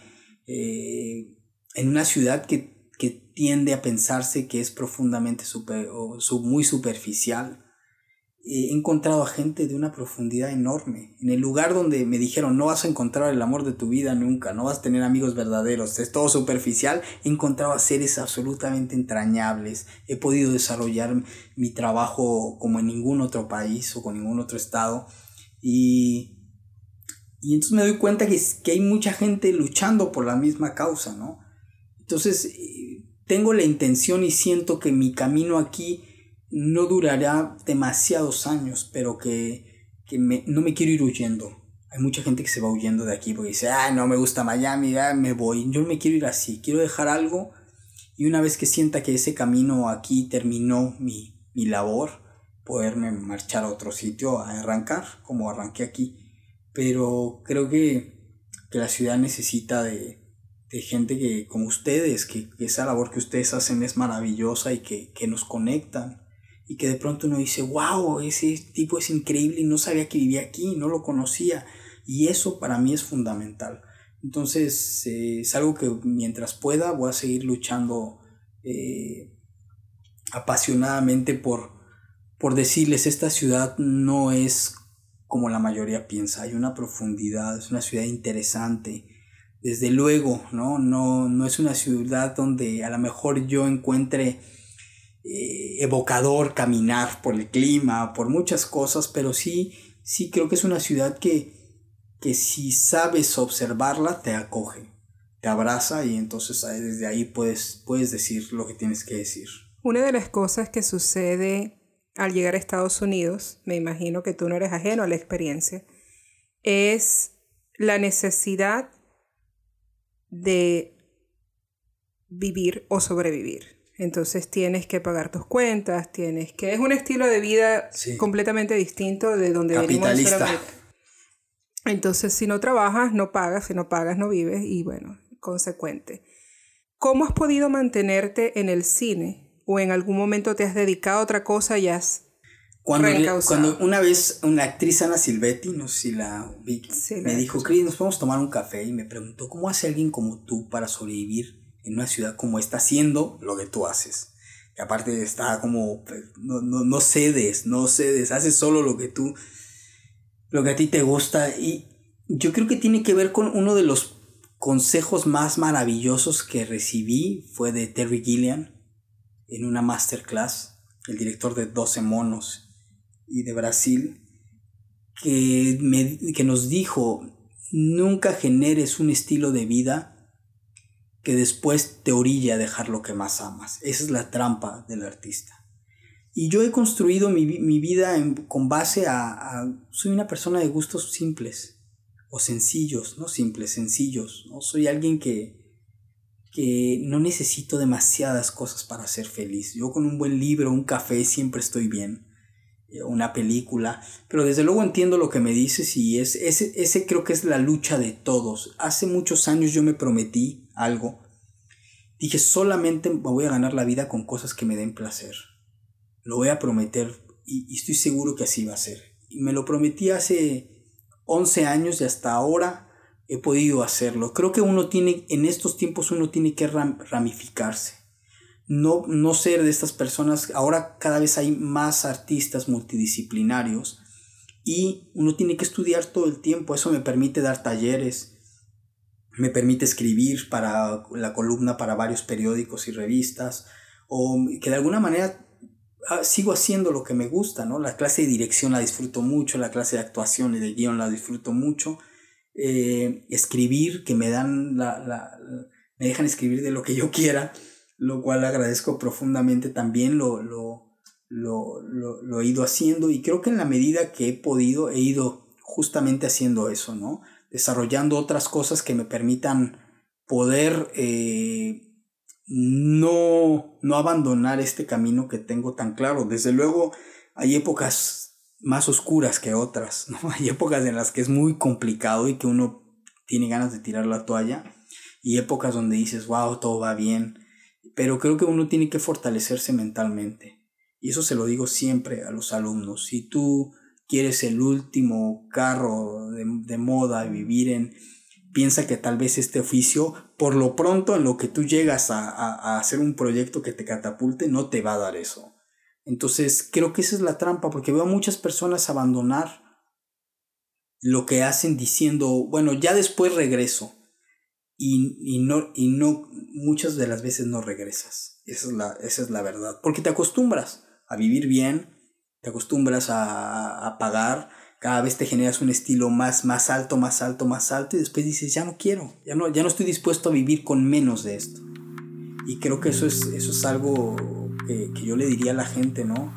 eh, en una ciudad que, que, tiende a pensarse que es profundamente super, o muy superficial he encontrado a gente de una profundidad enorme. En el lugar donde me dijeron no vas a encontrar el amor de tu vida nunca, no vas a tener amigos verdaderos, es todo superficial, he encontrado a seres absolutamente entrañables. He podido desarrollar mi trabajo como en ningún otro país o con ningún otro estado. Y, y entonces me doy cuenta que, que hay mucha gente luchando por la misma causa, ¿no? Entonces eh, tengo la intención y siento que mi camino aquí no durará demasiados años, pero que, no me quiero ir huyendo. Hay mucha gente que se va huyendo de aquí porque dice, ah, no me gusta Miami, ya me voy. Yo no me quiero ir así, quiero dejar algo y una vez que sienta que ese camino aquí terminó mi, mi labor, poderme marchar a otro sitio, a arrancar como arranqué aquí. Pero creo que, que la ciudad necesita de, de gente que, como ustedes, que, esa labor que ustedes hacen es maravillosa y que, que nos conectan y que de pronto uno dice, wow, ese tipo es increíble y no sabía que vivía aquí, no lo conocía. Y eso para mí es fundamental. Entonces eh, es algo que mientras pueda voy a seguir luchando eh, apasionadamente por, por decirles, esta ciudad no es como la mayoría piensa, hay una profundidad, es una ciudad interesante. Desde luego, ¿no? No, no es una ciudad donde a lo mejor yo encuentre eh, evocador caminar por el clima, por muchas cosas, pero sí, sí creo que es una ciudad que, que si sabes observarla, te acoge. te abraza y entonces desde ahí puedes, puedes decir lo que tienes que decir. Una de las cosas que sucede al llegar a Estados Unidos, me imagino que tú no eres ajeno a la experiencia, es la necesidad de vivir o sobrevivir. Entonces tienes que pagar tus cuentas, tienes que... Es un estilo de vida completamente distinto de donde venimos. Entonces si no trabajas, no pagas, si no pagas, no vives y bueno, consecuente. ¿Cómo has podido mantenerte en el cine? ¿O en algún momento te has dedicado a otra cosa y has cuando, cuando una vez una actriz Ana Silvetti, no sé si la vi, me dijo, Chris, nos podemos tomar un café y me preguntó, ¿cómo hace alguien como tú para sobrevivir en una ciudad como esta haciendo lo que tú haces? Que aparte está como, pues, no, no, no cedes, no cedes, haces solo lo que tú, lo que a ti te gusta. Y yo creo que tiene que ver con uno de los consejos más maravillosos que recibí, fue de Terry Gilliam en una masterclass, el director de 12 monos y de Brasil, que, me, que nos dijo, nunca generes un estilo de vida que después te orilla a dejar lo que más amas. Esa es la trampa del artista. Y yo he construido mi, vida con base a, Soy una persona de gustos simples o sencillos, no simples, sencillos. ¿no? Soy alguien que, que no necesito demasiadas cosas para ser feliz. Yo con un buen libro, un café, siempre estoy bien una película, pero desde luego entiendo lo que me dices y es, ese, ese creo que es la lucha de todos. Hace muchos años yo me prometí algo. Dije, solamente me voy a ganar la vida con cosas que me den placer. Lo voy a prometer y, y estoy seguro que así va a ser. Y me lo prometí hace 11 años y hasta ahora he podido hacerlo. Creo que uno tiene, en estos tiempos uno tiene que ramificarse no, no ser de estas personas. Ahora cada vez hay más artistas multidisciplinarios y uno tiene que estudiar todo el tiempo. Eso me permite dar talleres, me permite escribir para la columna para varios periódicos y revistas, o que de alguna manera ah, sigo haciendo lo que me gusta, ¿no? La clase de dirección la disfruto mucho, la clase de actuación y de guion la disfruto mucho. Eh, escribir, que me dan la, me dejan escribir de lo que yo quiera lo cual agradezco profundamente también lo, lo, lo, lo, he ido haciendo y creo que en la medida que he podido he ido justamente haciendo eso, ¿no? Desarrollando otras cosas que me permitan poder eh, no, no abandonar este camino que tengo tan claro. Desde luego hay épocas más oscuras que otras. Hay épocas en las que es muy complicado y que uno tiene ganas de tirar la toalla y épocas donde dices, wow, todo va bien, pero creo que uno tiene que fortalecerse mentalmente. Y eso se lo digo siempre a los alumnos. Si tú quieres el último carro de, de moda, vivir en, piensa que tal vez este oficio, por lo pronto en lo que tú llegas a, a, hacer un proyecto que te catapulte, no te va a dar eso. Entonces creo que esa es la trampa, porque veo a muchas personas abandonar lo que hacen diciendo, bueno, ya después regreso y, no, y no, muchas de las veces no regresas. Esa es, la, esa es la verdad. Porque te acostumbras a vivir bien, te acostumbras a, a pagar, cada vez te generas un estilo más, más alto, más alto, más alto y después dices, ya no quiero, ya no, ya no estoy dispuesto a vivir con menos de esto. Y creo que eso es, eso es algo que, que yo le diría a la gente, ¿no?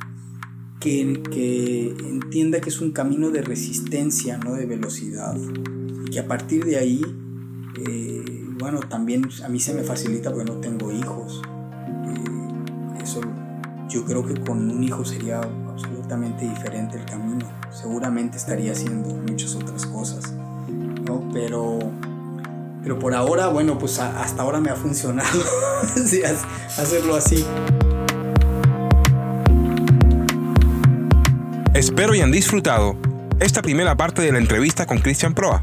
Que, que entienda que es un camino de resistencia, no de velocidad. Y que a partir de ahí eh, bueno, también a mí se me facilita porque no tengo hijos. Eh, eso yo creo que con un hijo sería absolutamente diferente el camino. Seguramente estaría haciendo muchas otras cosas, ¿no? Pero, pero por ahora, bueno, pues hasta ahora me ha funcionado hacerlo así. Espero han disfrutado esta primera parte de la entrevista con Christian Proa.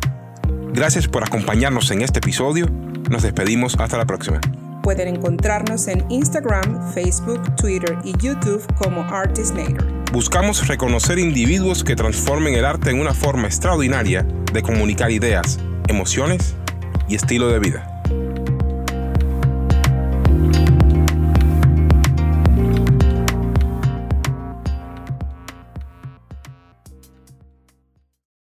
Gracias por acompañarnos en este episodio. Nos despedimos hasta la próxima. Pueden encontrarnos en Instagram, Facebook, Twitter y YouTube como Artist Nader. Buscamos reconocer individuos que transformen el arte en una forma extraordinaria de comunicar ideas, emociones y estilo de vida.